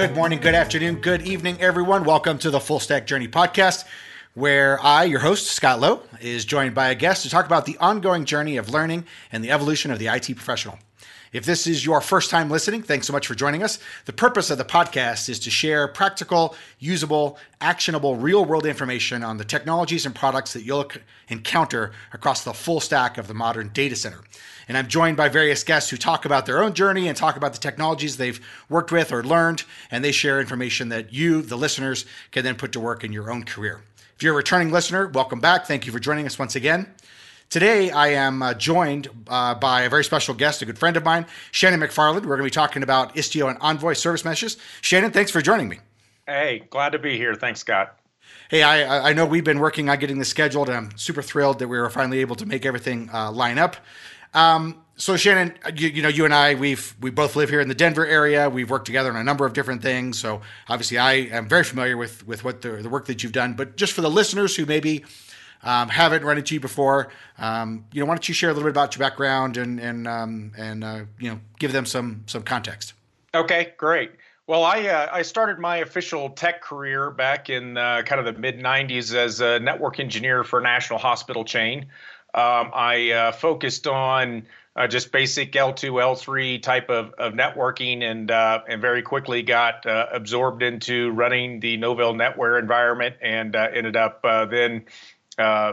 Good morning, good afternoon, good evening, everyone. Welcome to the Full Stack Journey podcast, where I, your host, Scott Lowe, is joined by a guest to talk about the ongoing journey of learning and the evolution of the IT professional. If this is your first time listening, thanks so much for joining us. The purpose of the podcast is to share practical, usable, actionable, real world information on the technologies and products that you'll encounter across the full stack of the modern data center. And I'm joined by various guests who talk about their own journey and talk about the technologies they've worked with or learned, and they share information that you, the listeners, can then put to work in your own career. If you're a returning listener, welcome back. Thank you for joining us once again. Today, I am uh, joined uh, by a very special guest, a good friend of mine, Shannon McFarland. We're going to be talking about Istio and Envoy service meshes. Shannon, thanks for joining me. Hey, glad to be here. Thanks, Scott. Hey, I, I know we've been working on getting this scheduled, and I'm super thrilled that we were finally able to make everything uh, line up. Um, so Shannon, you, you, know, you and I, we've we both live here in the Denver area. We've worked together on a number of different things. So obviously, I am very familiar with with what the, the work that you've done. But just for the listeners who maybe um, haven't run into you before, um, you know, why don't you share a little bit about your background and and um, and uh, you know, give them some some context. Okay, great. Well, I uh, I started my official tech career back in uh, kind of the mid '90s as a network engineer for a national hospital chain. Um, I uh, focused on uh, just basic L2, L3 type of, of networking, and uh, and very quickly got uh, absorbed into running the Novell NetWare environment, and uh, ended up uh, then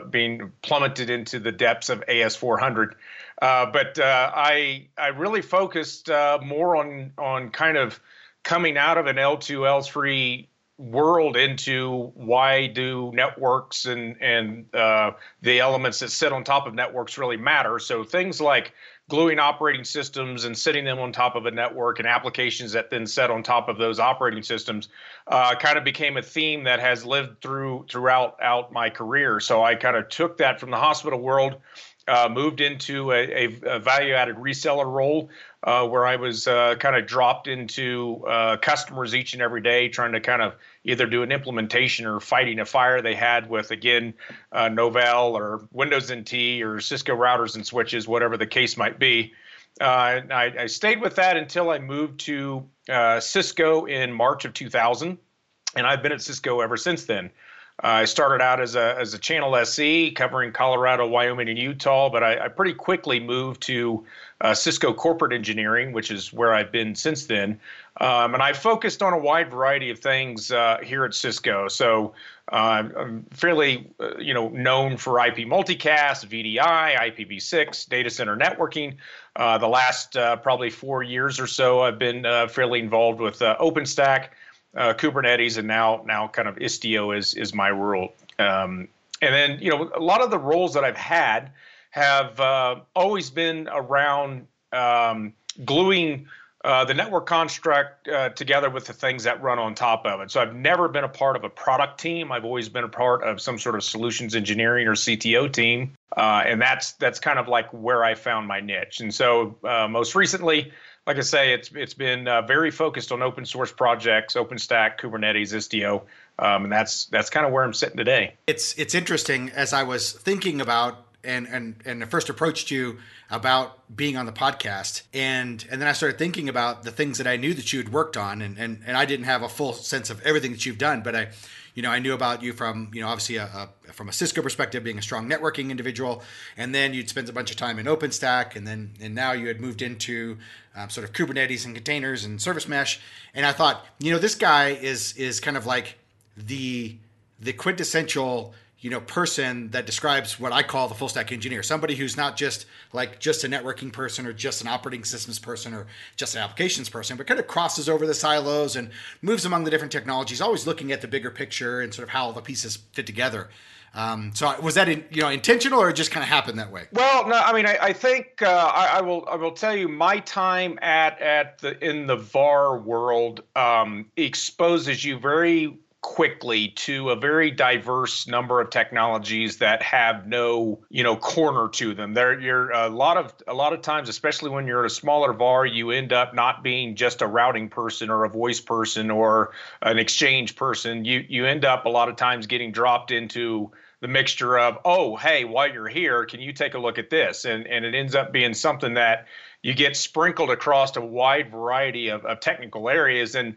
being plummeted into the depths of AS400. but I I really focused more on on kind of coming out of an L2, L3 world into why do networks and and uh, the elements that sit on top of networks really matter. So things like gluing operating systems and sitting them on top of a network and applications that then set on top of those operating systems uh, kind of became a theme that has lived through throughout out my career. So I kind of took that from the hospital world uh, moved into a, a, a value-added reseller role uh, where I was uh, kind of dropped into uh, customers each and every day, trying to kind of either do an implementation or fighting a fire they had with again uh, Novell or Windows NT or Cisco routers and switches, whatever the case might be. Uh, I, I, stayed with that until I moved to Cisco in March of 2000, and I've been at Cisco ever since then. I started out as a as a channel SE covering Colorado, Wyoming, and Utah, but I, I pretty quickly moved to uh, Cisco Corporate Engineering, which is where I've been since then. Um, and I focused on a wide variety of things uh, here at Cisco. So uh, I'm fairly, uh, you know, known for IP multicast, VDI, IPv6, data center networking. Uh, the last uh, probably four years or so, I've been fairly involved with OpenStack uh, Kubernetes, and now now kind of Istio is is my role. Um, and then you know a lot of the roles that I've had have uh, always been around um, gluing uh, the network construct uh, together with the things that run on top of it. So I've never been a part of a product team. I've always been a part of some sort of solutions engineering or CTO team, uh, and that's that's kind of like where I found my niche. And so uh, most recently, like I say, it's it's been uh, very focused on open source projects, OpenStack, Kubernetes, Istio, um, and that's that's kind of where I'm sitting today. It's it's interesting as I was thinking about and and and first approached you about being on the podcast, and and then I started thinking about the things that I knew that you had worked on, and and and I didn't have a full sense of everything that you've done, but I you know, I knew about you from, you know, obviously a, a, from a Cisco perspective, being a strong networking individual, and then you'd spent a bunch of time in OpenStack, and then and now you had moved into um, sort of Kubernetes and containers and service mesh, and I thought, you know, this guy is is kind of like the the quintessential you know person that describes what I call the full stack engineer, somebody who's not just like just a networking person or just an operating systems person or just an applications person, but kind of crosses over the silos and moves among the different technologies, always looking at the bigger picture and sort of how the pieces fit together. Um, so was that in, you know intentional or it just kind of happened that way? Well, no, I mean I, I think uh, I, I, will I will tell you my time at at the in the VAR world um, exposes you very quickly to a very diverse number of technologies that have no you know corner to them. There you're a lot of a lot of times especially when you're at a smaller var you end up not being just a routing person or a voice person or an exchange person. You you end up a lot of times getting dropped into the mixture of oh hey while you're here can you take a look at this? And and it ends up being something that you get sprinkled across a wide variety of, of technical areas. And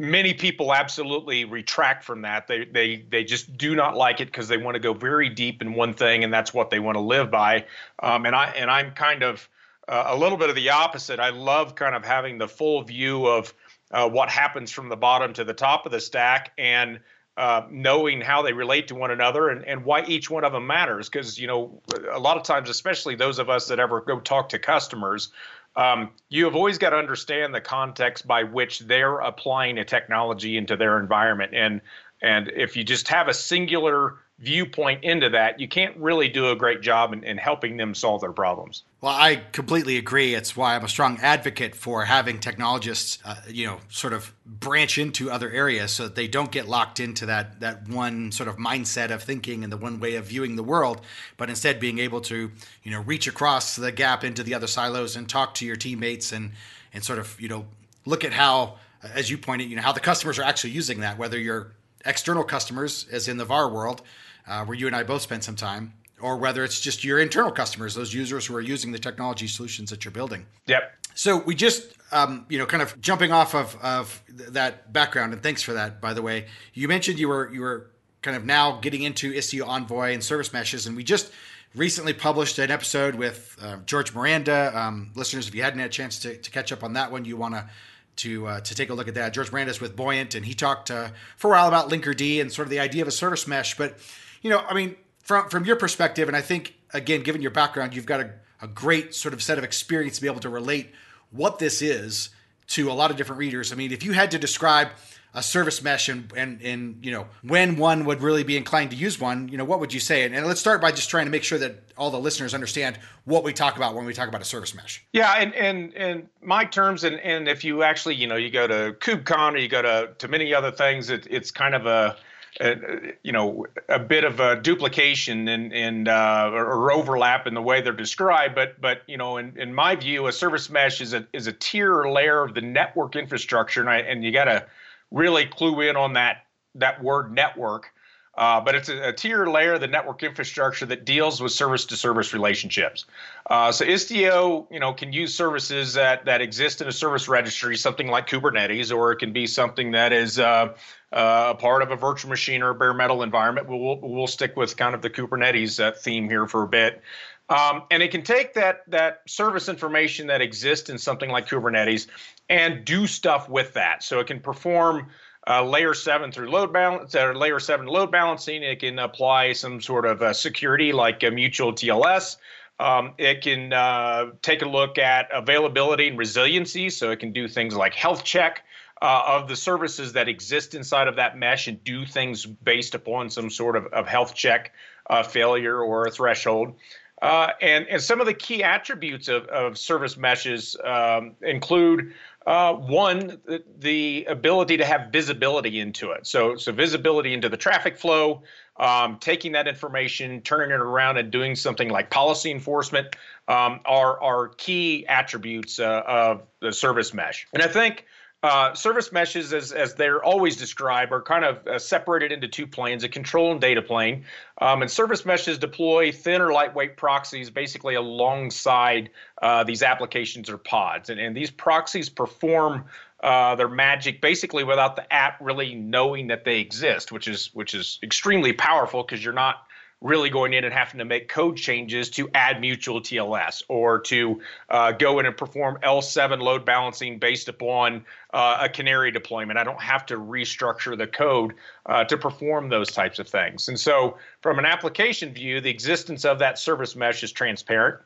many people absolutely retract from that. They they they just do not like it because they want to go very deep in one thing, and that's what they want to live by. Um, and I and I'm kind of uh, a little bit of the opposite. I love kind of having the full view of uh, what happens from the bottom to the top of the stack and uh, knowing how they relate to one another and, and why each one of them matters. Because, you know, a lot of times, especially those of us that ever go talk to customers, um, you have always got to understand the context by which they're applying a technology into their environment. And and if you just have a singular viewpoint into that, you can't really do a great job in, in, helping them solve their problems. Well, I completely agree. It's why I'm a strong advocate for having technologists, uh, you know, sort of branch into other areas so that they don't get locked into that that one sort of mindset of thinking and the one way of viewing the world, but instead being able to, you know, reach across the gap into the other silos and talk to your teammates and and sort of, you know, look at how, as you pointed, you know, how the customers are actually using that, whether you're external customers, as in the VAR world, uh, where you and I both spent some time, or whether it's just your internal customers, those users who are using the technology solutions that you're building. Yep. So we just, um, you know, kind of jumping off of, of that background, and thanks for that, by the way. You mentioned you were you were kind of now getting into Istio Envoy and service meshes, and we just recently published an episode with uh, George Miranda. Um, listeners, if you hadn't had a chance to, to catch up on that one, you want to to uh, to take a look at that. George Miranda is with Buoyant, and he talked uh, for a while about Linkerd and sort of the idea of a service mesh, but you know, I mean, from from your perspective, and I think again, given your background, you've got a, a great sort of set of experience to be able to relate what this is to a lot of different readers. I mean, if you had to describe a service mesh and, and, and you know when one would really be inclined to use one you know what would you say and, and, let's start by just trying to make sure that all the listeners understand what we talk about when we talk about a service mesh yeah and and and my terms and and if you actually you know you go to kubecon or you go to to many other things it, it's kind of a uh, you know, a bit of a duplication and and uh, or overlap in the way they're described. But but you know, in, in my view, a service mesh is a is a tier or layer of the network infrastructure, and I, and you got to really clue in on that that word network. Uh, but it's a, a, tier layer of the network infrastructure that deals with service to service relationships. Uh, so Istio, you know, can use services that that exist in a service registry, something like Kubernetes, or it can be something that is uh, uh, a part of a virtual machine or a bare metal environment. We'll, we'll stick with kind of the Kubernetes uh, theme here for a bit. Um, and it can take that that service information that exists in something like Kubernetes and do stuff with that. So it can perform uh, layer seven through load balance or layer seven load balancing. It can apply some sort of uh, security like a mutual TLS. Um, it can uh, take a look at availability and resiliency. So it can do things like health check uh, of the services that exist inside of that mesh and do things based upon some sort of, of health check uh, failure or a threshold. Uh, and, and some of the key attributes of, of service meshes um, include uh, one, the, the, ability to have visibility into it. So, so visibility into the traffic flow, um, taking that information, turning it around, and doing something like policy enforcement um, are are key attributes uh, of the service mesh. And I think uh, service meshes, as, as they're always described, are kind of uh, separated into two planes a control and data plane. Um, and service meshes deploy thin or lightweight proxies basically alongside uh, these applications or pods. And, and these proxies perform uh, their magic basically without the app really knowing that they exist, which is which is extremely powerful because you're not really going in and having to make code changes to add mutual TLS or to uh, go in and perform L7 load balancing based upon uh, a canary deployment. I don't have to restructure the code uh, to perform those types of things. And so, from an application view, the existence of that service mesh is transparent.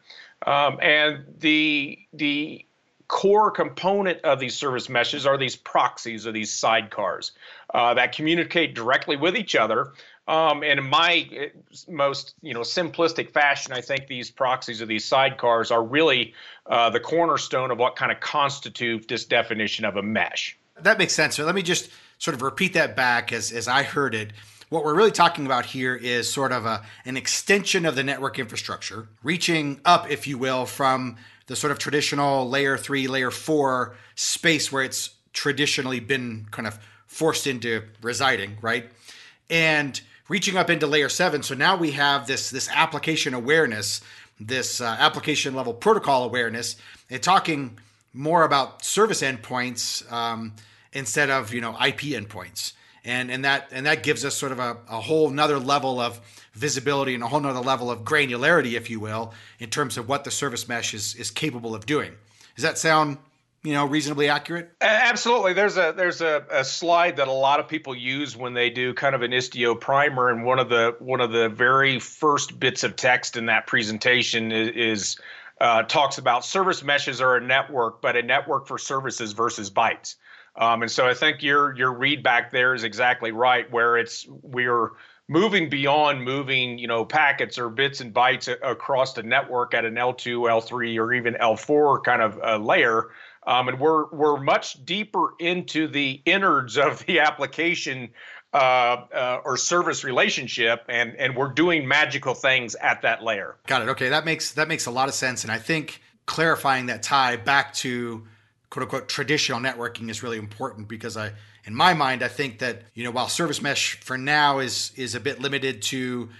Um, and the the core component of these service meshes are these proxies or these sidecars uh, that communicate directly with each other um, and in my eh, most you know simplistic fashion, I think these proxies or these sidecars are really uh, the cornerstone of what kind of constitute this definition of a mesh. That makes sense. So let me just sort of repeat that back as as I heard it. What we're really talking about here is sort of a, an extension of the network infrastructure, reaching up, if you will, from the sort of traditional layer three, layer four space where it's traditionally been kind of forced into residing, right? And reaching up into layer seven. So now we have this this application awareness, this uh, application level protocol awareness, and talking more about service endpoints um, instead of you know IP endpoints. And, and that and that gives us sort of a, a whole nother level of visibility and a whole nother level of granularity, if you will, in terms of what the service mesh is, is capable of doing. Does that sound you know reasonably accurate? Absolutely. There's a there's a, a slide that a lot of people use when they do kind of an istio primer and one of the one of the very first bits of text in that presentation is, is uh, talks about service meshes are a network but a network for services versus bytes. Um, and so i think your your read back there is exactly right where it's we're moving beyond moving you know packets or bits and bytes across the network at an L2, L3, or even L4 kind of uh, layer um, and we're we're much deeper into the innards of the application uh, uh, or service relationship, and and we're doing magical things at that layer. Got it. Okay, that makes that makes a lot of sense, and I think clarifying that tie back to quote unquote traditional networking is really important because I in my mind I think that you know while service mesh for now is is a bit limited to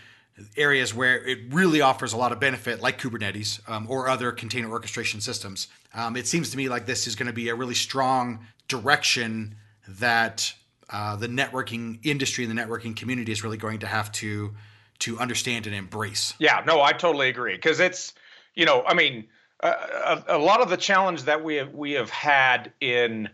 areas where it really offers a lot of benefit, like Kubernetes um, or other container orchestration systems. Um, it seems to me like this is going to be a really strong direction that uh, the networking industry and the networking community is really going to have to to understand and embrace. Yeah, no, I totally agree because it's you know, I mean, a, a, lot of the challenge that we have we have had in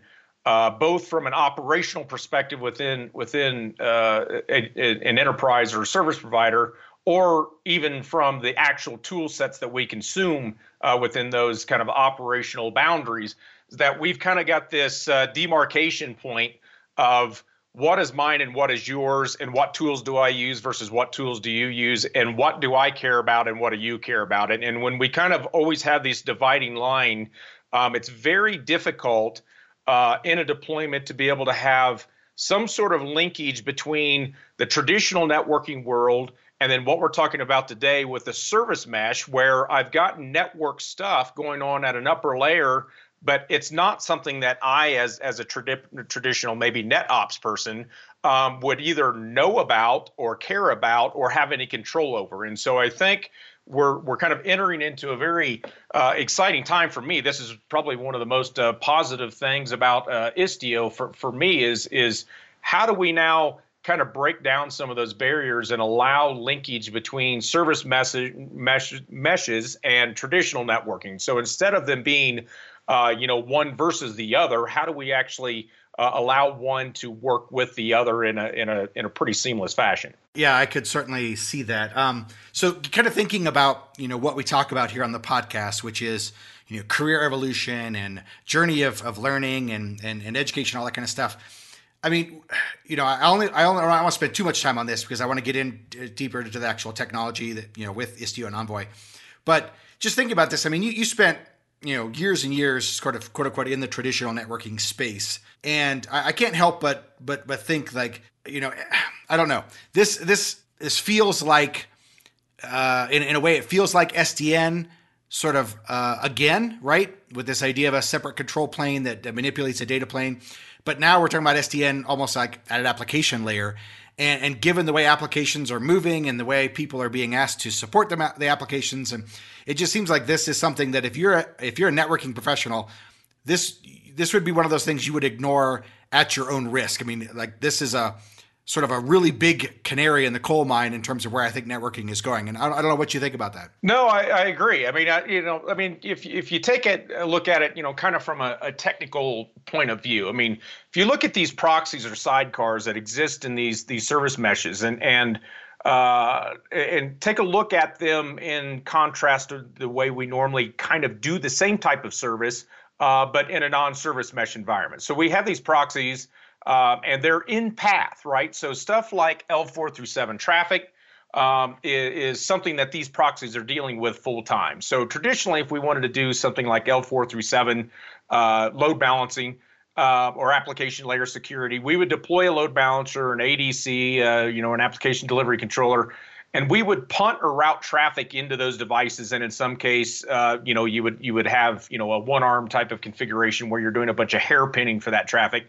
uh, both from an operational perspective within within uh, a, a, an enterprise or service provider, or even from the actual tool sets that we consume uh, within those kind of operational boundaries, that we've kind of got this uh, demarcation point of what is mine and what is yours, and what tools do I use versus what tools do you use, and what do I care about and what do you care about. And, and when we kind of always have this dividing line, um, it's very difficult uh, in a deployment to be able to have some sort of linkage between the traditional networking world and then what we're talking about today with the service mesh, where I've got network stuff going on at an upper layer, but it's not something that I, as as a tradi- traditional maybe net ops person, um, would either know about or care about or have any control over. And so I think we're we're kind of entering into a very uh, exciting time for me. This is probably one of the most uh, positive things about uh, Istio for for me is is how do we now kind of break down some of those barriers and allow linkage between service message, mesh, meshes and traditional networking. So instead of them being, uh, you know, one versus the other, how do we actually uh, allow one to work with the other in a in a in a pretty seamless fashion? Yeah, I could certainly see that. Um, so, kind of thinking about you know what we talk about here on the podcast, which is you know career evolution and journey of, of learning and, and and education, all that kind of stuff I mean, you know, I only I only I don't want to spend too much time on this because I want to get in deeper into the actual technology that you know with Istio and Envoy. But just think about this. I mean, you, you spent you know years and years sort of quote unquote in the traditional networking space, and I, I can't help but but but think like you know, I don't know this this this feels like uh, in in a way it feels like SDN sort of uh, again, right? With this idea of a separate control plane that, that manipulates a data plane. But now we're talking about SDN almost like at an application layer. And, and given the way applications are moving and the way people are being asked to support the applications, and it just seems like this is something that if you're a, if you're a networking professional, this this would be one of those things you would ignore at your own risk. I mean, like this is a sort of a really big canary in the coal mine in terms of where I think networking is going. And I don't, know what you think about that. No, I, I agree. I mean, I, you know, I mean, if if you take it, a look at it, you know, kind of from a, a, technical point of view. I mean, if you look at these proxies or sidecars that exist in these these service meshes, and and uh, and take a look at them in contrast to the way we normally kind of do the same type of service, uh, but in a non-service mesh environment. So we have these proxies um, and they're in path, right? So stuff like L4 through 7 traffic um, is, is, something that these proxies are dealing with full time. So traditionally, if we wanted to do something like L4 through 7 uh, load balancing, uh, or application layer security, we would deploy a load balancer, an ADC, uh, you know, an application delivery controller, and we would punt or route traffic into those devices. And in some case, uh, you know, you would you would have you know a one arm type of configuration where you're doing a bunch of hairpinning for that traffic.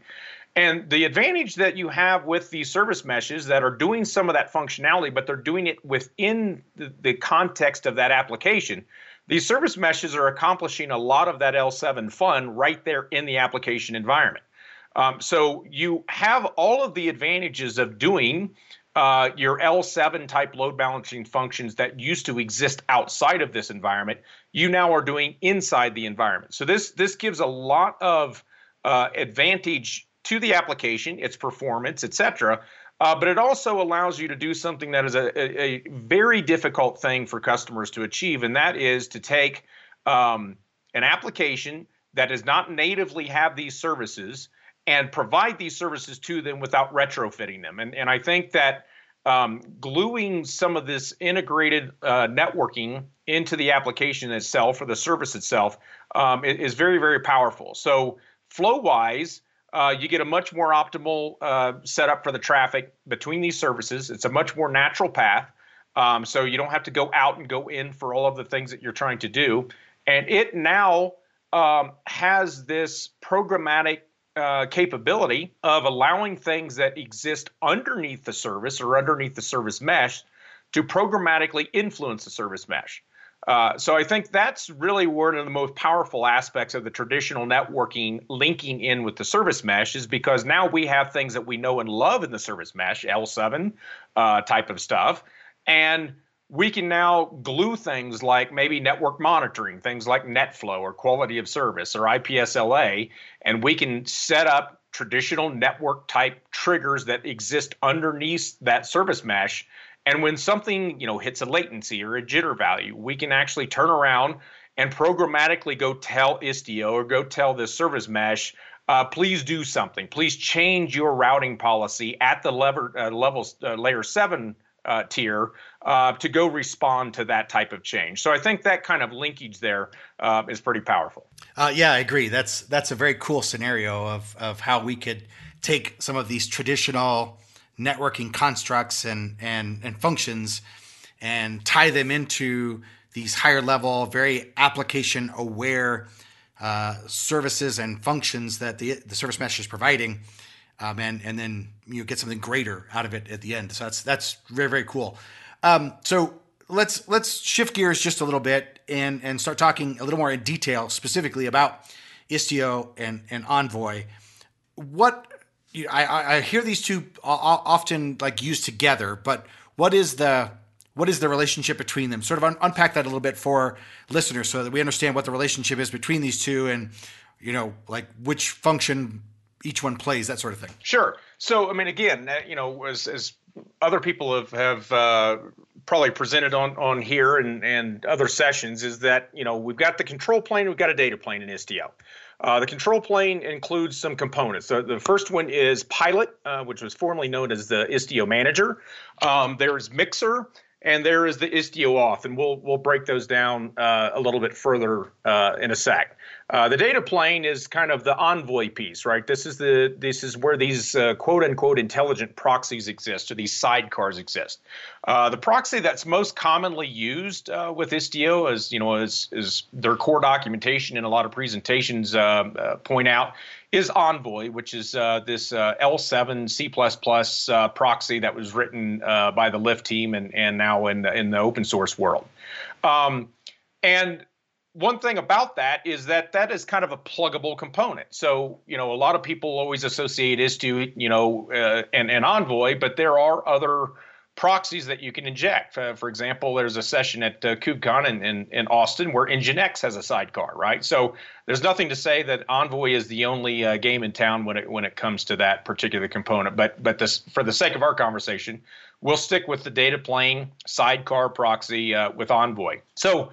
And the advantage that you have with these service meshes that are doing some of that functionality, but they're doing it within the, context of that application, these service meshes are accomplishing a lot of that L7 fun right there in the application environment. Um, so you have all of the advantages of doing uh, your L7 type load balancing functions that used to exist outside of this environment, you now are doing inside the environment. So this this gives a lot of uh, advantage to the application, its performance, etc. Uh, but it also allows you to do something that is a, a, a, very difficult thing for customers to achieve, and that is to take um, an application that does not natively have these services and provide these services to them without retrofitting them. And, and I think that um, gluing some of this integrated uh, networking into the application itself or the service itself um, is very, very powerful. So, flow wise, uh, you get a much more optimal uh, setup for the traffic between these services. It's a much more natural path. Um, so, you don't have to go out and go in for all of the things that you're trying to do. And it now um, has this programmatic uh, capability of allowing things that exist underneath the service or underneath the service mesh to programmatically influence the service mesh. Uh, so I think that's really one of the most powerful aspects of the traditional networking linking in with the service mesh is because now we have things that we know and love in the service mesh, L7 uh, type of stuff, and we can now glue things like maybe network monitoring, things like NetFlow or quality of service or IPSLA, and we can set up traditional network type triggers that exist underneath that service mesh. And when something, you know, hits a latency or a jitter value, we can actually turn around and programmatically go tell Istio or go tell the service mesh, uh, please do something. Please change your routing policy at the lever, uh, level uh, layer seven uh, tier uh, to go respond to that type of change. So I think that kind of linkage there uh, is pretty powerful. Uh, yeah, I agree. That's that's a very cool scenario of of how we could take some of these traditional networking constructs and and and functions and tie them into these higher level, very application aware uh, services and functions that the the service mesh is providing um, and and then you get something greater out of it at the end. So that's that's very very cool. Um, so let's let's shift gears just a little bit and and start talking a little more in detail specifically about Istio and and Envoy. What I, I hear these two often like used together, but what is the what is the relationship between them? Sort of un- unpack that a little bit for listeners so that we understand what the relationship is between these two and you know like which function each one plays, that sort of thing. Sure. So, I mean, again, uh, you know, as, as other people have have uh, probably presented on on here and and other sessions, is that you know we've got the control plane, we've got a data plane in Istio. Uh, the control plane includes some components. So the first one is Pilot, uh, which was formerly known as the Istio Manager. Um, there's Mixer, and there is the Istio Auth, and we'll we'll break those down uh, a little bit further uh, in a sec. Uh, the data plane is kind of the envoy piece, right? This is the this is where these uh, quote unquote intelligent proxies exist, or these sidecars exist. Uh, the proxy that's most commonly used uh, with Istio, as you know, is is their core documentation and a lot of presentations uh, point out, is Envoy, which is this L7 C++ proxy that was written by the Lyft team and and now in the, in the open source world. Um, and one thing about that is that that is kind of a pluggable component. So, you know, a lot of people always associate Istio, you know, uh, and, and Envoy, but there are other proxies that you can inject. Uh, for example, there's a session at uh, KubeCon in, in, in, Austin where Nginx has a sidecar, right? So there's nothing to say that Envoy is the only uh, game in town when it when it comes to that particular component. But but this for the sake of our conversation, we'll stick with the data plane sidecar proxy uh, with Envoy. So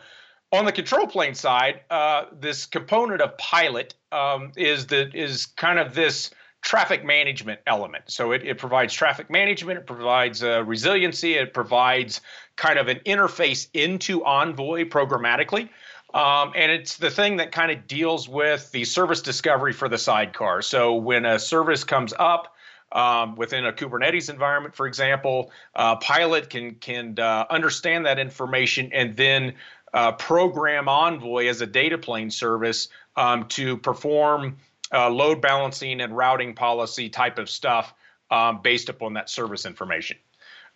on the control plane side, uh, this component of pilot um, is the is kind of this traffic management element. So it, it provides traffic management, it provides uh, resiliency, it provides kind of an interface into Envoy programmatically. Um, and it's the thing that kind of deals with the service discovery for the sidecar. So when a service comes up, um, within a Kubernetes environment, for example, uh, Pilot can can uh, understand that information and then uh, program Envoy as a data plane service um, to perform uh, load balancing and routing policy type of stuff um, based upon that service information.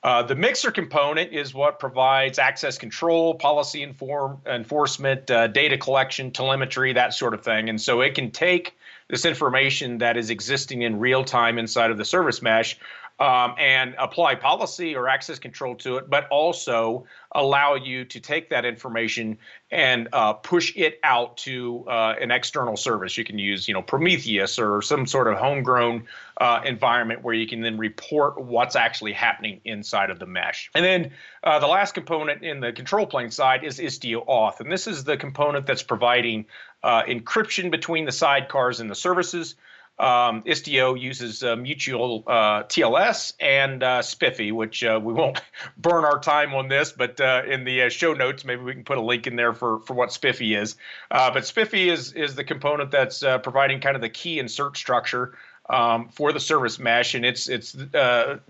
Uh, the mixer component is what provides access control, policy inform, enforcement, uh, data collection, telemetry, that sort of thing. And so it can take this information that is existing in real time inside of the service mesh um, and apply policy or access control to it, but also allow you to take that information and uh, push it out to uh, an external service. You can use, you know, Prometheus or some sort of homegrown uh, environment where you can then report what's actually happening inside of the mesh. And then uh, the last component in the control plane side is Istio Auth, and this is the component that's providing uh, encryption between the sidecars and the services. Um, Istio uses uh, mutual uh, TLS and uh, SPIFFE, which uh, we won't burn our time on this, but uh, in the uh, show notes, maybe we can put a link in there for, for what SPIFFE is. but SPIFFE is, is the component that's providing kind of the key and cert structure um, for the service mesh, and it's it's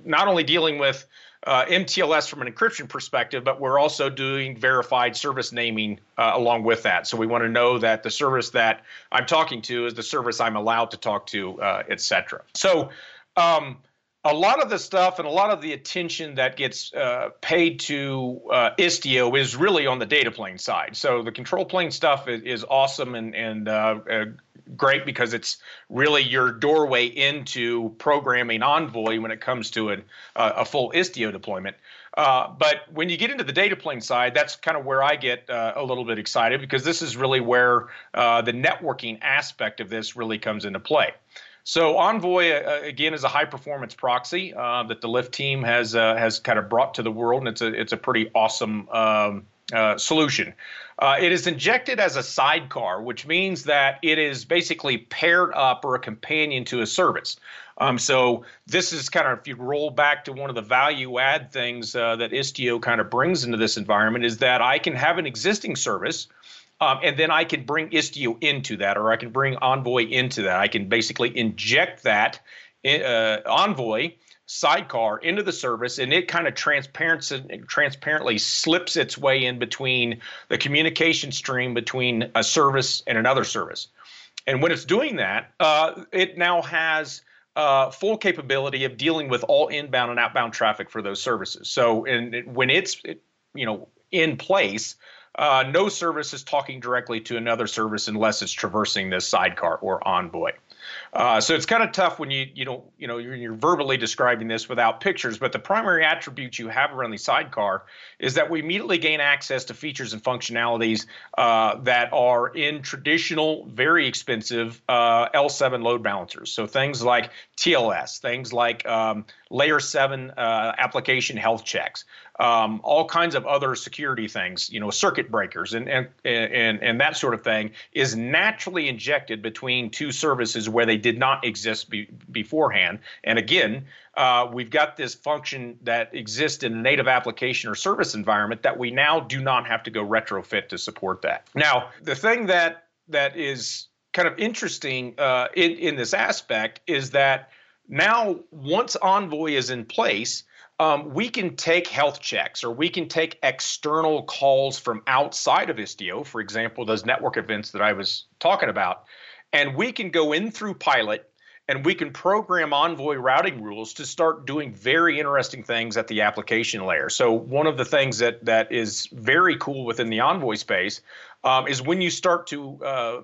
not only dealing with uh, MTLS from an encryption perspective, but we're also doing verified service naming uh, along with that. So we want to know that the service that I'm talking to is the service I'm allowed to talk to, uh, et cetera. So um, a lot of the stuff and a lot of the attention that gets uh, paid to uh, Istio is really on the data plane side. So the control plane stuff is, is awesome and, and uh, uh great because it's really your doorway into programming Envoy when it comes to an, uh, a full Istio deployment. Uh, but when you get into the data plane side, that's kind of where I get a little bit excited because this is really where the networking aspect of this really comes into play. So Envoy uh, again is a high performance proxy uh, that the Lyft team has has kind of brought to the world, and it's a it's a pretty awesome um, solution. Uh, it is injected as a sidecar, which means that it is basically paired up or a companion to a service. Um, so this is kind of if you roll back to one of the value add things uh, that Istio kind of brings into this environment is that I can have an existing service. Um, and then I can bring Istio into that, or I can bring Envoy into that. I can basically inject that uh, Envoy sidecar into the service and it kind of transparently slips its way in between the communication stream between a service and another service. And when it's doing that, uh, it now has uh, full capability of dealing with all inbound and outbound traffic for those services. So, and it, when it's it, you know in place, uh, no service is talking directly to another service unless it's traversing this sidecar or envoy. Uh, so it's kind of tough when you you don't you know you're, you're, verbally describing this without pictures. But the primary attribute you have around the sidecar is that we immediately gain access to features and functionalities uh, that are in traditional, very expensive uh, L7 load balancers. So things like TLS, things like um, layer seven uh, application health checks, um, all kinds of other security things, you know, circuit breakers and, and and and that sort of thing is naturally injected between two services where they did not exist be, beforehand. And again, uh, we've got this function that exists in a native application or service environment that we now do not have to go retrofit to support that. Now, the thing that that is kind of interesting uh, in in this aspect is that now once Envoy is in place um, we can take health checks or we can take external calls from outside of Istio, for example, those network events that I was talking about, and we can go in through Pilot and we can program Envoy routing rules to start doing very interesting things at the application layer. So one of the things that that is very cool within the Envoy space um, is when you start to uh,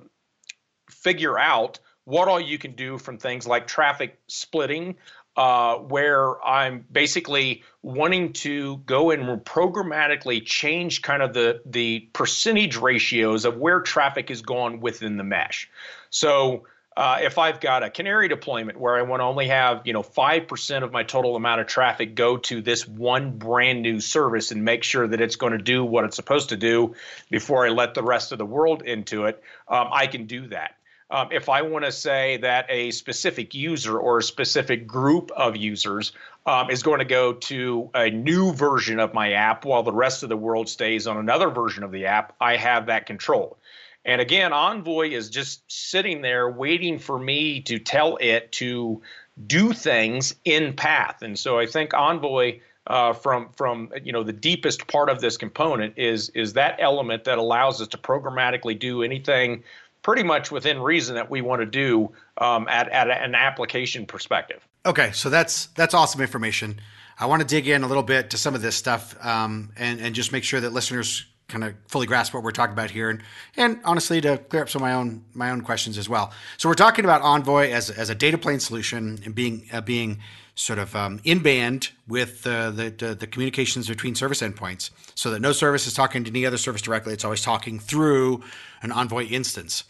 figure out what all you can do from things like traffic splitting uh, where I'm basically wanting to go and programmatically change kind of the the percentage ratios of where traffic is going within the mesh. So uh, if I've got a canary deployment where I want to only have you know five percent of my total amount of traffic go to this one brand new service and make sure that it's going to do what it's supposed to do before I let the rest of the world into it, um, I can do that. Um, if I want to say that a specific user or a specific group of users um, is going to go to a new version of my app while the rest of the world stays on another version of the app, I have that control. And again, Envoy is just sitting there waiting for me to tell it to do things in path. And so I think Envoy uh, from from you know the deepest part of this component is is that element that allows us to programmatically do anything pretty much within reason that we want to do um, at, at an application perspective. Okay, so that's that's awesome information. I want to dig in a little bit to some of this stuff um, and and just make sure that listeners kind of fully grasp what we're talking about here, and and honestly to clear up some of my own my own questions as well. So we're talking about Envoy as as a data plane solution and being uh, being sort of um, in band with the, the, the communications between service endpoints, so that no service is talking to any other service directly. It's always talking through an Envoy instance.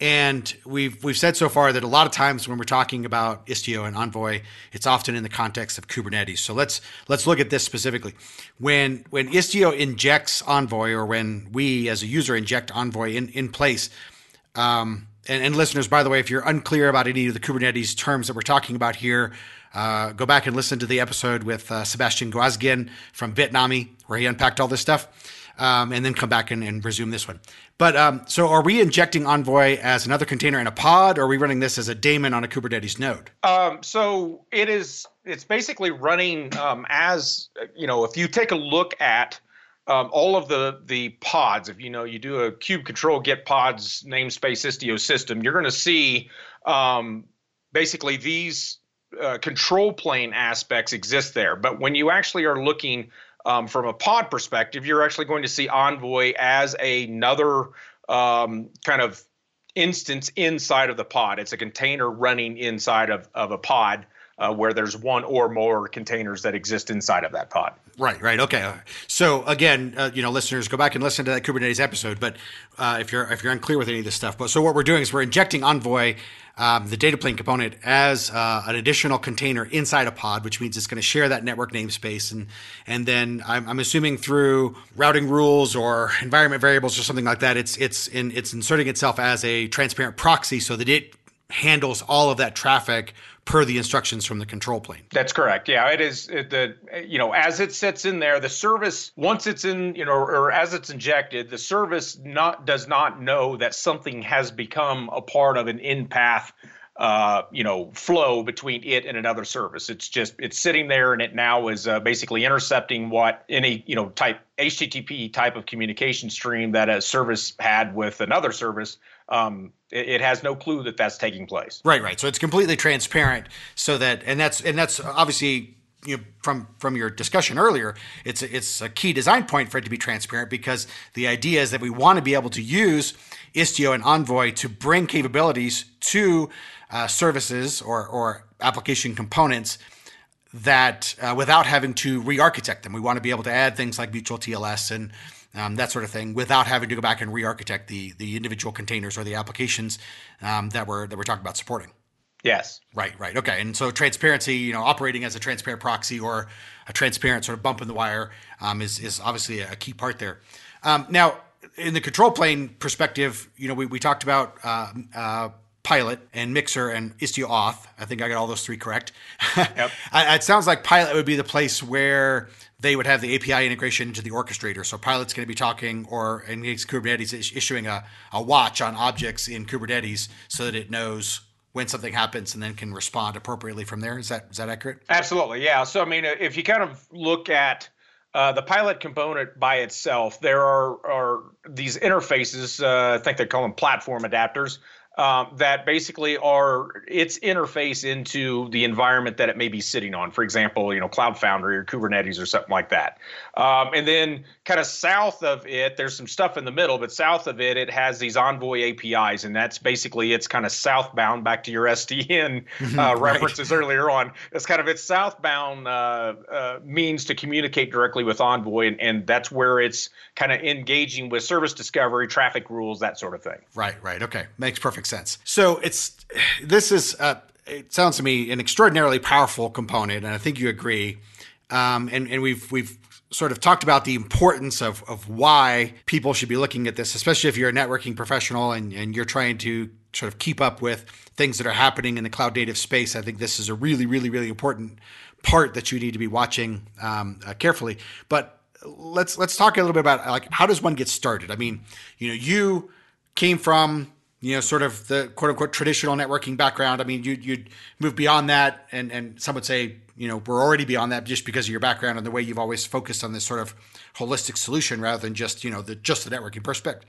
And we've we've said so far that a lot of times when we're talking about Istio and Envoy, it's often in the context of Kubernetes. So let's let's look at this specifically. When when Istio injects Envoy, or when we as a user inject Envoy in in place, um, and, and listeners, by the way, if you're unclear about any of the Kubernetes terms that we're talking about here, uh, go back and listen to the episode with uh, Sebastien Goasguen from Bitnami, where he unpacked all this stuff um, and then come back and, and resume this one. But um, so are we injecting Envoy as another container in a pod, or are we running this as a daemon on a Kubernetes node? Um, so it is. It's basically running um, as you know. If you take a look at um, all of the the pods, if you know you do a kube control get pods namespace Istio system, you're going to see um, basically these uh, control plane aspects exist there. But when you actually are looking um, from a pod perspective, you're actually going to see Envoy as another um, kind of instance inside of the pod. It's a container running inside of, of a pod uh, where there's one or more containers that exist inside of that pod. Right, right, okay. So again, uh, you know, listeners, go back and listen to that Kubernetes episode. But uh, if you're if you're unclear with any of this stuff, but so what we're doing is we're injecting Envoy um, the data plane component as uh, an additional container inside a pod, which means it's going to share that network namespace. And, and then I'm, I'm, assuming through routing rules or environment variables or something like that, it's, it's, in, it's inserting itself as a transparent proxy so that it handles all of that traffic per the instructions from the control plane. That's correct. Yeah, it is it, the you know as it sits in there, the service once it's in you know or as it's injected, the service not does not know that something has become a part of an in path. Uh, you know, flow between it and another service. It's just it's sitting there, and it now is uh, basically intercepting what any you know type HTTP type of communication stream that a service had with another service um, it, it, has no clue that that's taking place. Right, right. So it's completely transparent, so that and that's and that's obviously you know, from from your discussion earlier, it's a, it's a key design point for it to be transparent because the idea is that we want to be able to use Istio and Envoy to bring capabilities to uh, services or or application components that uh, without having to re-architect them. We want to be able to add things like mutual TLS and um, that sort of thing, without having to go back and re-architect the the individual containers or the applications um, that we're that we're talking about supporting. Yes. Right. Right. Okay. And so transparency, you know, operating as a transparent proxy or a transparent sort of bump in the wire um, is is obviously a key part there. Um, now, in the control plane perspective, you know, we, we talked about uh, uh, Pilot and Mixer and Istio Auth. I think I got all those three correct. Yep. it sounds like Pilot would be the place where they would have the API integration into the orchestrator. So Pilot's going to be talking, or in Kubernetes is issuing a, a watch on objects in Kubernetes so that it knows when something happens and then can respond appropriately from there. Is that is that accurate? Absolutely, yeah. So I mean, if you kind of look at uh, the pilot component by itself, there are are these interfaces. Uh, I think they call them platform adapters um, that basically are its interface into the environment that it may be sitting on. For example, you know, Cloud Foundry or Kubernetes or something like that. Um, and then kind of south of it, there's some stuff in the middle, but south of it, it has these Envoy APIs, and that's basically it's kind of southbound. Back to your SDN uh, references earlier on, it's kind of its southbound uh, uh, means to communicate directly with Envoy, and, and that's where it's kind of engaging with service discovery, traffic rules, that sort of thing. Right, right, okay, makes perfect sense. So it's this is uh, it sounds to me an extraordinarily powerful component, and I think you agree. Um, and and we've we've sort of talked about the importance of, of why people should be looking at this, especially if you're a networking professional and, and you're trying to sort of keep up with things that are happening in the cloud native space. I think this is a really, really, really important part that you need to be watching um, uh, carefully. But let's let's talk a little bit about like how does one get started? I mean, you know, you came from you know sort of the quote unquote traditional networking background. I mean, you you'd move beyond that, and and some would say you know we're already beyond that just because of your background and the way you've always focused on this sort of holistic solution rather than just you know the just the networking perspective.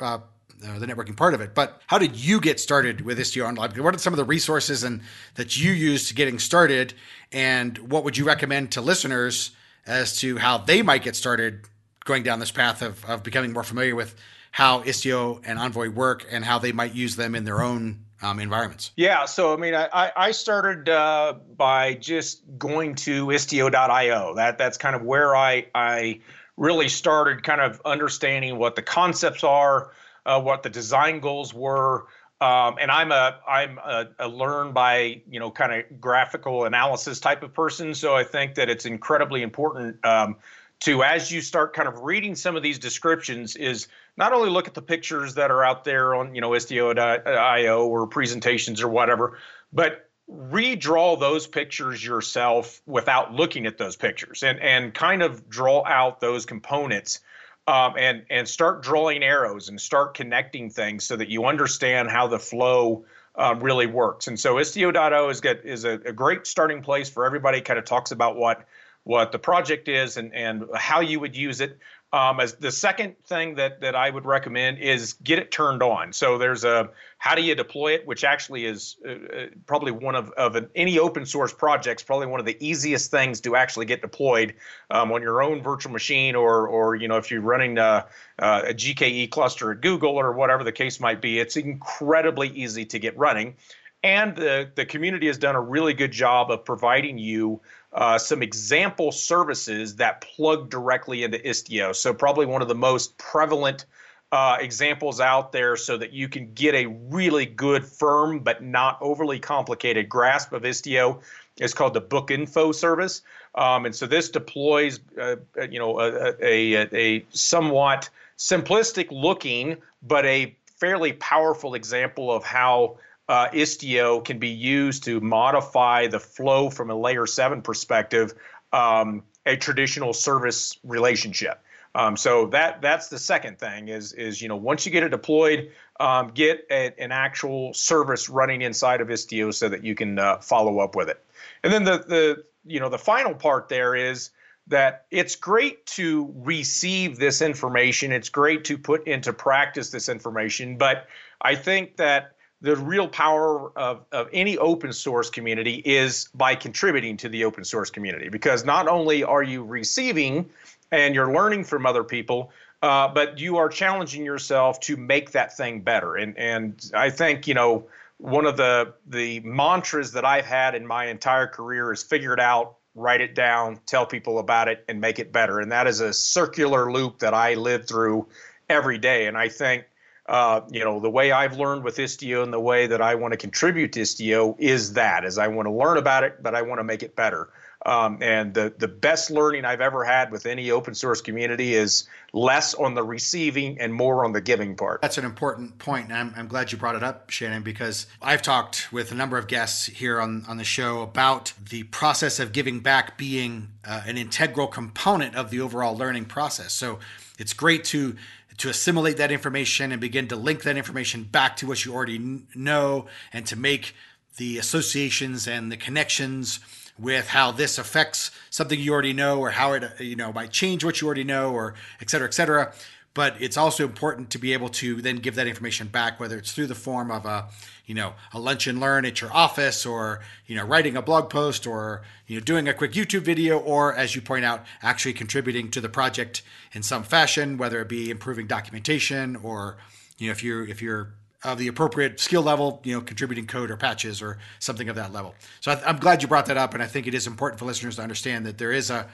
Uh, uh, the networking part of it, but how did you get started with Istio Online? What are some of the resources and that you use to getting started, and what would you recommend to listeners as to how they might get started going down this path of, of becoming more familiar with how Istio and Envoy work and how they might use them in their own um, environments. Yeah, so I mean, I, I started uh, by just going to Istio.io. That that's kind of where I I really started kind of understanding what the concepts are, uh, what the design goals were. Um, and I'm a I'm a, a learn by you know kind of graphical analysis type of person. So I think that it's incredibly important um, to as you start kind of reading some of these descriptions is not only look at the pictures that are out there on you know Istio.io or presentations or whatever, but redraw those pictures yourself without looking at those pictures and and kind of draw out those components um, and and start drawing arrows and start connecting things so that you understand how the flow um, really works. And so Istio.io is get is a, a great starting place for everybody. Kind of talks about what what the project is and, and how you would use it. Um, as the second thing that that I would recommend is get it turned on. So there's a how do you deploy it, which actually is uh, uh, probably one of of an, any open source projects, probably one of the easiest things to actually get deployed um, on your own virtual machine, or or you know if you're running a, uh, uh, a GKE cluster at Google or whatever the case might be, it's incredibly easy to get running. And the, the community has done a really good job of providing you uh, some example services that plug directly into Istio. So, probably one of the most prevalent uh, examples out there so that you can get a really good, firm, but not overly complicated grasp of Istio is called the Book Info service. Um, and so this deploys, uh, you know, a, a, a somewhat simplistic looking, but a fairly powerful example of how uh, Istio can be used to modify the flow from a layer seven perspective, um, a traditional service relationship. Um, so that that's the second thing is is you know once you get it deployed, um, get a, an actual service running inside of Istio so that you can uh, follow up with it. And then the the you know the final part there is that it's great to receive this information. It's great to put into practice this information, but I think that the real power of, of any open source community is by contributing to the open source community. Because not only are you receiving and you're learning from other people uh, but you are challenging yourself to make that thing better. And and i think you know one of the the mantras that i've had in my entire career is figure it out write it down tell people about it and make it better. And that is a circular loop that i live through every day. And i think uh, you know, the way I've learned with Istio and the way that I want to contribute to Istio is that, is I want to learn about it, but I want to make it better. Um, and the, the best learning I've ever had with any open source community is less on the receiving and more on the giving part. That's an important point, and I'm, I'm glad you brought it up, Shannon, because I've talked with a number of guests here on, on the show about the process of giving back being uh, an integral component of the overall learning process. So it's great to to assimilate that information and begin to link that information back to what you already know and to make the associations and the connections with how this affects something you already know or how it uh, you know might change what you already know or et cetera et cetera. But it's also important to be able to then give that information back whether it's through the form of a you know a lunch and learn at your office or you know writing a blog post or you know doing a quick youtube video or as you point out actually contributing to the project in some fashion whether it be improving documentation or you know if you're if you're of the appropriate skill level, you know, contributing code or patches or something of that level. So I, am glad you brought that up, and I think it is important for listeners to understand that there is a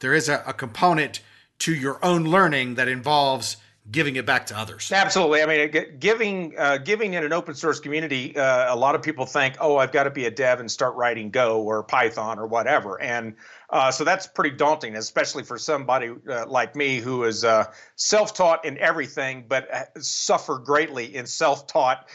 there is a, a component to your own learning that involves giving it back to others. Absolutely. I mean, giving uh, giving in an open source community, uh, a lot of people think, oh, I've got to be a dev and start writing Go or Python or whatever, and uh, so that's pretty daunting, especially for somebody uh, like me who is uh, self-taught in everything, but uh, suffer greatly in self-taught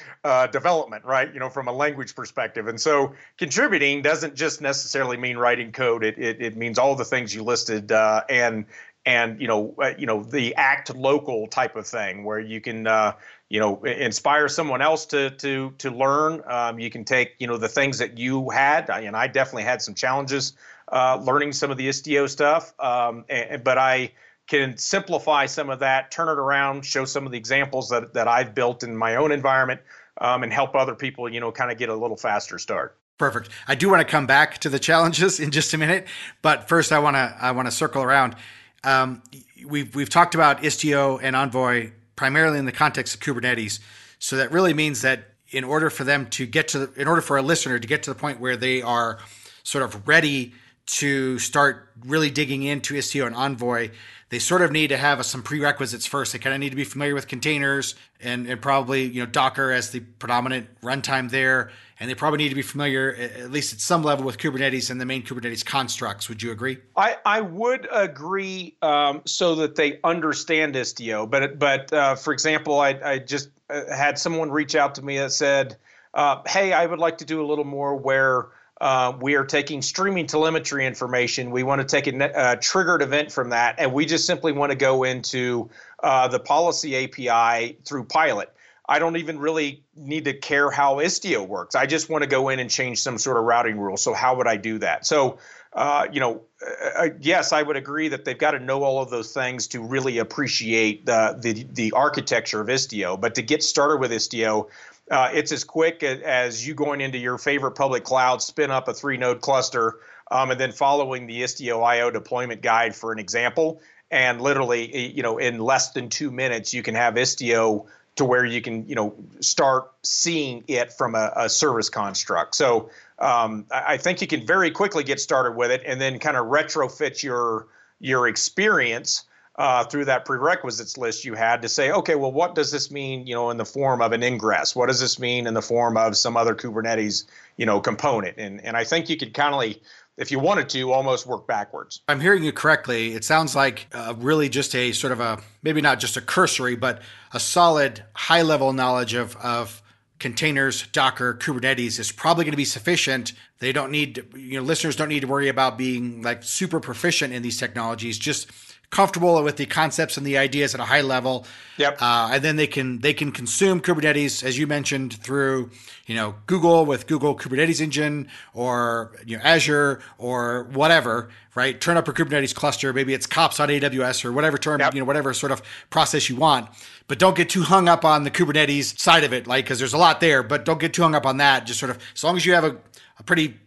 development, right? You know, from a language perspective, and so contributing doesn't just necessarily mean writing code. It it, it means all the things you listed, and and you know uh, you know the act local type of thing where you can uh, you know inspire someone else to to to learn. Um, you can take you know the things that you had. And i definitely had some challenges uh, learning some of the istio stuff. Um, and, but i can simplify some of that turn it around show some of the examples that, that i've built in my own environment um, and help other people you know kind of get a little faster start. Perfect. I do want to come back to the challenges in just a minute but first i want to i want to circle around um, we've we've talked about Istio and Envoy primarily in the context of Kubernetes. So that really means that in order for them to get to, the, in order for a listener to get to the point where they are sort of ready to start really digging into Istio and Envoy, they sort of need to have some prerequisites first. They kind of need to be familiar with containers and, and probably you know Docker as the predominant runtime there, and they probably need to be familiar at least at some level with Kubernetes and the main Kubernetes constructs. Would you agree? I, I would agree, um, so that they understand Istio. But but uh, for example, I I just uh, had someone reach out to me that said, uh, "Hey, I would like to do a little more where." Uh, we are taking streaming telemetry information. We want to take a uh, triggered event from that, and we just simply want to go into uh, the policy API through Pilot. I don't even really need to care how Istio works. I just want to go in and change some sort of routing rule. So how would I do that? So, uh, you know, uh, uh yes, I would agree that they've got to know all of those things to really appreciate the the, the architecture of Istio. But to get started with Istio, uh, it's as quick as you going into your favorite public cloud, spin up a three node cluster, um, and then following the Istio IO deployment guide for an example. And literally, you know, in less than two minutes, you can have Istio to where you can, you know, start seeing it from a, a service construct. So um, I think you can very quickly get started with it, and then kind of retrofit your your experience uh, through that prerequisites list you had to say, okay, well, what does this mean, you know, in the form of an ingress? What does this mean in the form of some other Kubernetes, you know, component? And and I think you could kind of, if you wanted to, almost work backwards. I'm hearing you correctly. It sounds like uh, really just a sort of a maybe not just a cursory, but a solid high level knowledge of of containers, Docker, Kubernetes is probably going to be sufficient. They don't need, you know, listeners don't need to worry about being like super proficient in these technologies. Just comfortable with the concepts and the ideas at a high level. Yep. Uh, and then they can they can consume Kubernetes as you mentioned through you know Google with Google Kubernetes Engine or you know Azure or whatever. Right. Turn up a Kubernetes cluster. Maybe it's Kops on AWS or whatever term yep. you know whatever sort of process you want. But don't get too hung up on the Kubernetes side of it, like because there's a lot there. But don't get too hung up on that. Just sort of as long as you have a, a pretty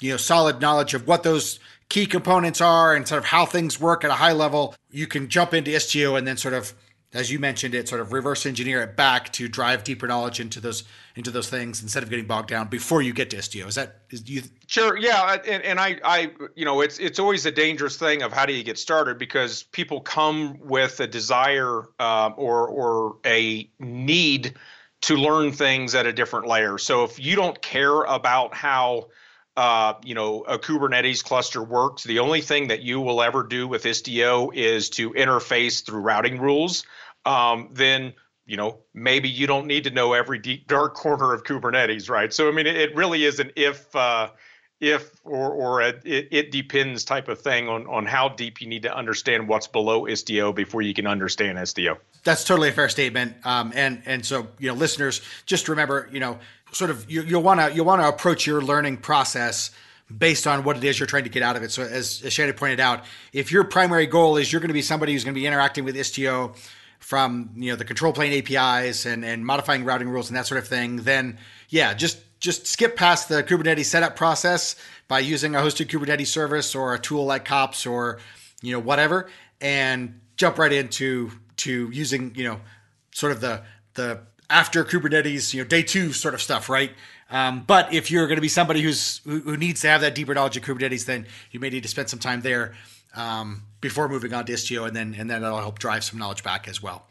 you know solid knowledge of what those key components are and sort of how things work at a high level, you can jump into Istio and then sort of, as you mentioned, it sort of reverse engineer it back to drive deeper knowledge into those into those things instead of getting bogged down before you get to Istio. Is that is you? Sure. Yeah. And, and I, I, you know, it's it's always a dangerous thing of how do you get started because people come with a desire um, or or a need to learn things at a different layer. So if you don't care about how uh, you know, a Kubernetes cluster works. The only thing that you will ever do with Istio is to interface through routing rules. Um, then, you know, maybe you don't need to know every deep dark corner of Kubernetes, right? So, I mean, it, really is an if, uh, if or or a, it, it depends type of thing on on how deep you need to understand what's below Istio before you can understand Istio. That's totally a fair statement. Um, and and so you know, listeners, just remember, you know sort of you, will want to you'll want to approach your learning process based on what it is you're trying to get out of it. So as, as Shannon pointed out, if your primary goal is you're going to be somebody who's going to be interacting with Istio from you know the control plane APIs and and modifying routing rules and that sort of thing, then yeah, just just skip past the Kubernetes setup process by using a hosted Kubernetes service or a tool like Kops or you know whatever, and jump right into to using you know sort of the the after Kubernetes, you know, day two sort of stuff, right? Um, but if you're going to be somebody who's who, who, needs to have that deeper knowledge of Kubernetes, then you may need to spend some time there um, before moving on to Istio, and then and then that'll help drive some knowledge back as well.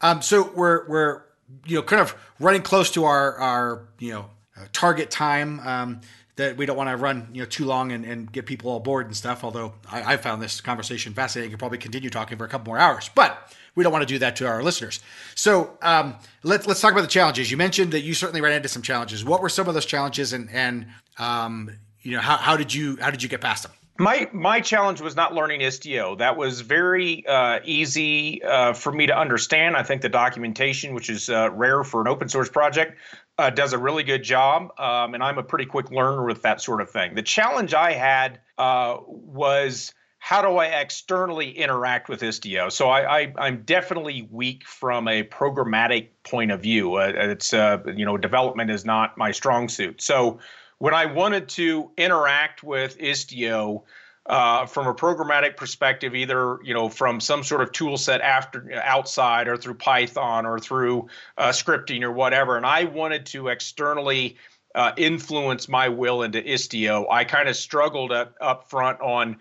Um, so we're we're you know kind of running close to our our you know uh, target time um, that we don't want to run you know too long and, and get people all bored and stuff. Although I, I found this conversation fascinating, could probably continue talking for a couple more hours, but we don't want to do that to our listeners. So um, let's let's talk about the challenges. You mentioned that you certainly ran into some challenges. What were some of those challenges, and and um, you know how, how did you how did you get past them? My my challenge was not learning Istio. That was very uh, easy uh, for me to understand. I think the documentation, which is uh, rare for an open source project, uh, does a really good job, um, and I'm a pretty quick learner with that sort of thing. The challenge I had uh, was how do I externally interact with Istio? So I, I am definitely weak from a programmatic point of view. Uh, it's uh, you know development is not my strong suit. So when I wanted to interact with Istio, uh, from a programmatic perspective, either you know from some sort of tool set after outside or through Python or through uh, scripting or whatever. And I wanted to externally uh, influence my will into Istio. I kind of struggled up, up front on,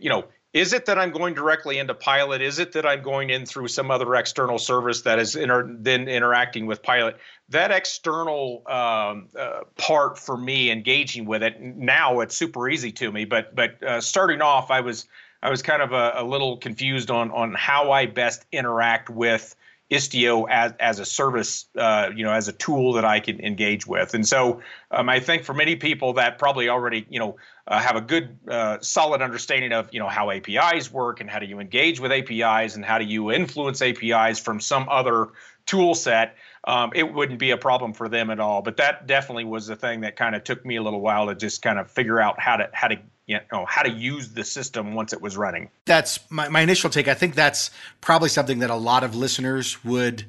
you know, is it that I'm going directly into Pilot? Is it that I'm going in through some other external service that is inter- then interacting with Pilot? That external um, uh, part for me, engaging with it now, it's super easy to me. But but uh, starting off, I was I was kind of a, a, little confused on on how I best interact with Istio as as a service, uh, you know, as a tool that I can engage with. And so um, I think for many people that probably already, you know, uh, have a good, uh, solid understanding of, you know, how APIs work and how do you engage with APIs and how do you influence APIs from some other tool set. Um, it wouldn't be a problem for them at all. But that definitely was the thing that kind of took me a little while to just kind of figure out how to how to you know how to use the system once it was running. That's my, my initial take. I think that's probably something that a lot of listeners would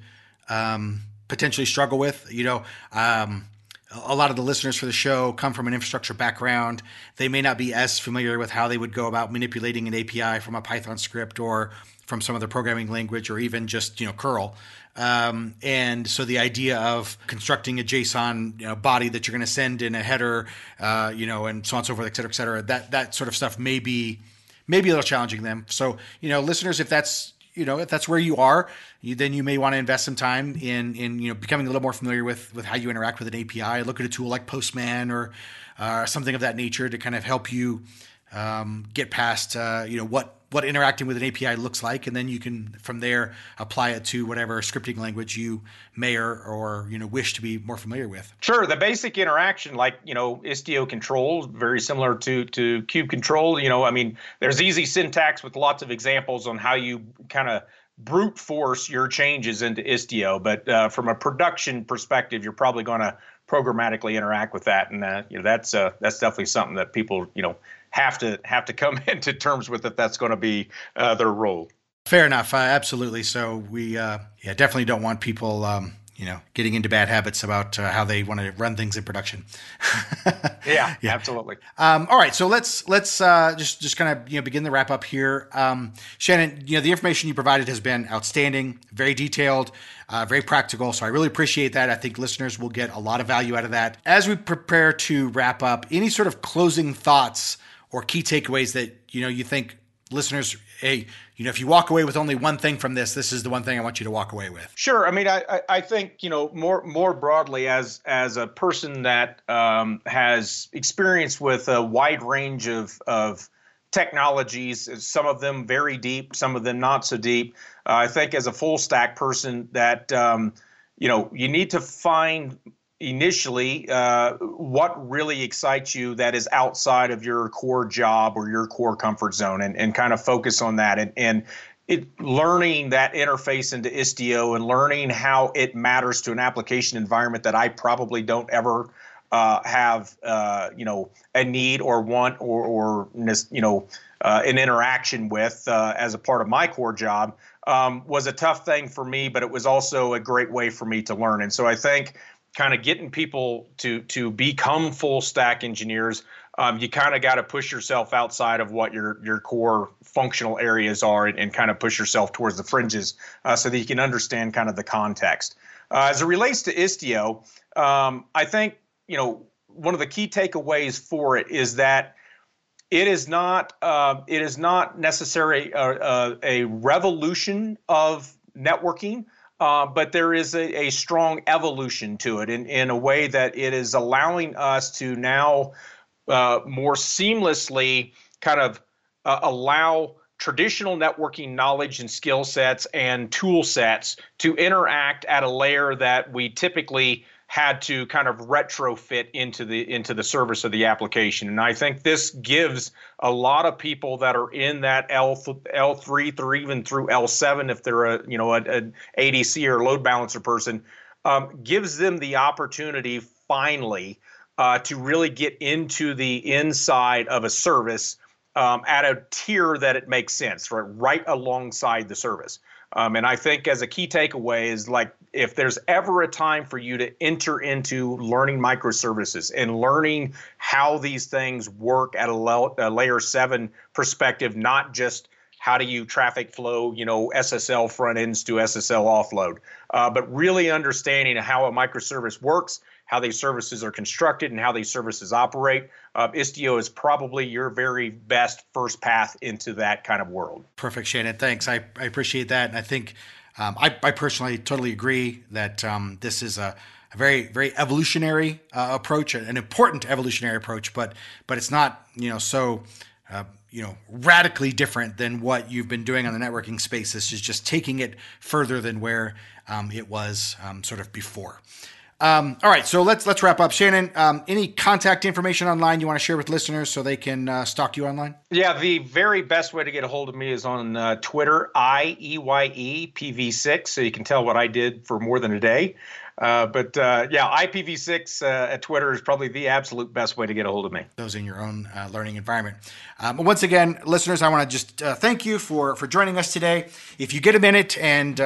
um, potentially struggle with. You know, um, a lot of the listeners for the show come from an infrastructure background. They may not be as familiar with how they would go about manipulating an API from a Python script or from some other programming language or even just you know curl um, and so the idea of constructing a JSON you know, body that you're going to send in a header, uh, you know, and so on and so forth, et cetera, et cetera, that, that sort of stuff may be, maybe a little challenging them. So, you know, listeners, if that's, you know, if that's where you are, you, then you may want to invest some time in, in, you know, becoming a little more familiar with, with how you interact with an API. Look at a tool like Postman or uh, something of that nature to kind of help you um, get past, uh, you know, what what interacting with an API looks like, and then you can from there apply it to whatever scripting language you may or, or you know wish to be more familiar with. Sure, the basic interaction, like you know Istio control, very similar to to Kube control. You know, I mean, there's easy syntax with lots of examples on how you kind of brute force your changes into Istio. But uh, from a production perspective, you're probably going to programmatically interact with that, and uh, you know that's uh, that's definitely something that people you know have to have to come into terms with that that's going to be uh, their role. Fair enough, uh, absolutely. So we uh, yeah definitely don't want people um, you know getting into bad habits about uh, how they want to run things in production. yeah, yeah, absolutely. Um, all right, so let's let's uh, just just kind of you know begin the wrap up here. Um, Shannon, you know the information you provided has been outstanding, very detailed. Uh, very practical. So I really appreciate that. I think listeners will get a lot of value out of that. As we prepare to wrap up, any sort of closing thoughts or key takeaways that you know you think listeners hey you know if you walk away with only one thing from this this is the one thing i want you to walk away with. Sure. I mean i i think you know more more broadly as as a person that um, has experience with a wide range of of technologies some of them very deep some of them not so deep uh, i think as a full stack person that um, you know you need to find initially uh, what really excites you that is outside of your core job or your core comfort zone and, and kind of focus on that and, and it learning that interface into Istio and learning how it matters to an application environment that I probably don't ever uh, have uh, you know a need or want or or you know uh, an interaction with uh, as a part of my core job um, was a tough thing for me, but it was also a great way for me to learn. And so I think kind of getting people to to become full stack engineers, um, you kind of got to push yourself outside of what your your core functional areas are and, and kind of push yourself towards the fringes uh, so that you can understand kind of the context. Uh, as it relates to Istio, um, I think you know one of the key takeaways for it is that it is not uh, it is not necessarily a, a, a revolution of networking uh, but there is a, a, strong evolution to it in, in a way that it is allowing us to now uh, more seamlessly kind of uh, allow traditional networking knowledge and skill sets and tool sets to interact at a layer that we typically had to kind of retrofit into the into the service of the application. And I think this gives a lot of people that are in that L L3 through even through L7 if they're a you know an ADC or load balancer person um, gives them the opportunity finally uh, to really get into the inside of a service um, at a tier that it makes sense, right, right alongside the service. Um, and I think as a key takeaway is like if there's ever a time for you to enter into learning microservices and learning how these things work at a, a layer seven perspective, not just how do you traffic flow, you know, SSL front ends to SSL offload, uh, but really understanding how a microservice works, how these services are constructed, and how these services operate. Uh, Istio is probably your very best first path into that kind of world. Perfect, Shannon. Thanks. I, I appreciate that. And I think um, I, I, personally totally agree that um, this is a, a, very, very evolutionary uh, approach, an important evolutionary approach, but but it's not you know so uh, you know radically different than what you've been doing on the networking space. This is just taking it further than where um, it was um, sort of before. Um, all right, so let's let's wrap up. Shannon, um, any contact information online you want to share with listeners so they can uh, stalk you online? Yeah, the very best way to get a hold of me is on uh, Twitter, I E Y E P V six, so you can tell what I did for more than a day. Uh, but uh, yeah, IPv6 uh, at Twitter is probably the absolute best way to get a hold of me. Those in your own uh, learning environment. Um, once again, listeners, I want to just uh, thank you for for joining us today. If you get a minute and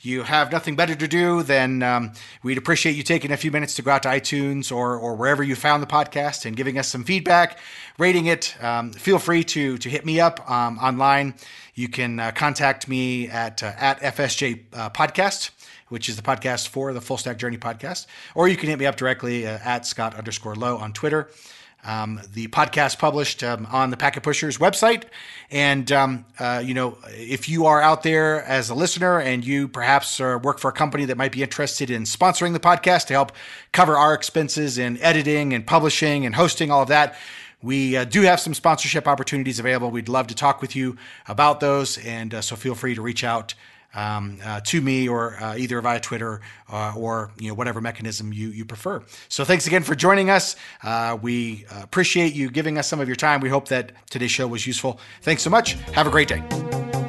you have nothing better to do, then um, we'd appreciate you taking a few minutes to go out to iTunes or or wherever you found the podcast and giving us some feedback, rating it. Um, feel free to to hit me up um, online. You can contact me at at FSJ Podcast which is the podcast for the Full Stack Journey podcast. Or you can hit me up directly uh, at Scott underscore Lowe on Twitter. Um, the podcast published um, on the Packet Pushers website. And, um, uh, you know, if you are out there as a listener and you perhaps uh, work for a company that might be interested in sponsoring the podcast to help cover our expenses in editing and publishing and hosting, all of that, we uh, do have some sponsorship opportunities available. We'd love to talk with you about those. And uh, so feel free to reach out um, uh, to me or uh, either via Twitter uh, or you know whatever mechanism you you prefer. So thanks again for joining us. Uh, we appreciate you giving us some of your time. We hope that today's show was useful. Thanks so much. Have a great day.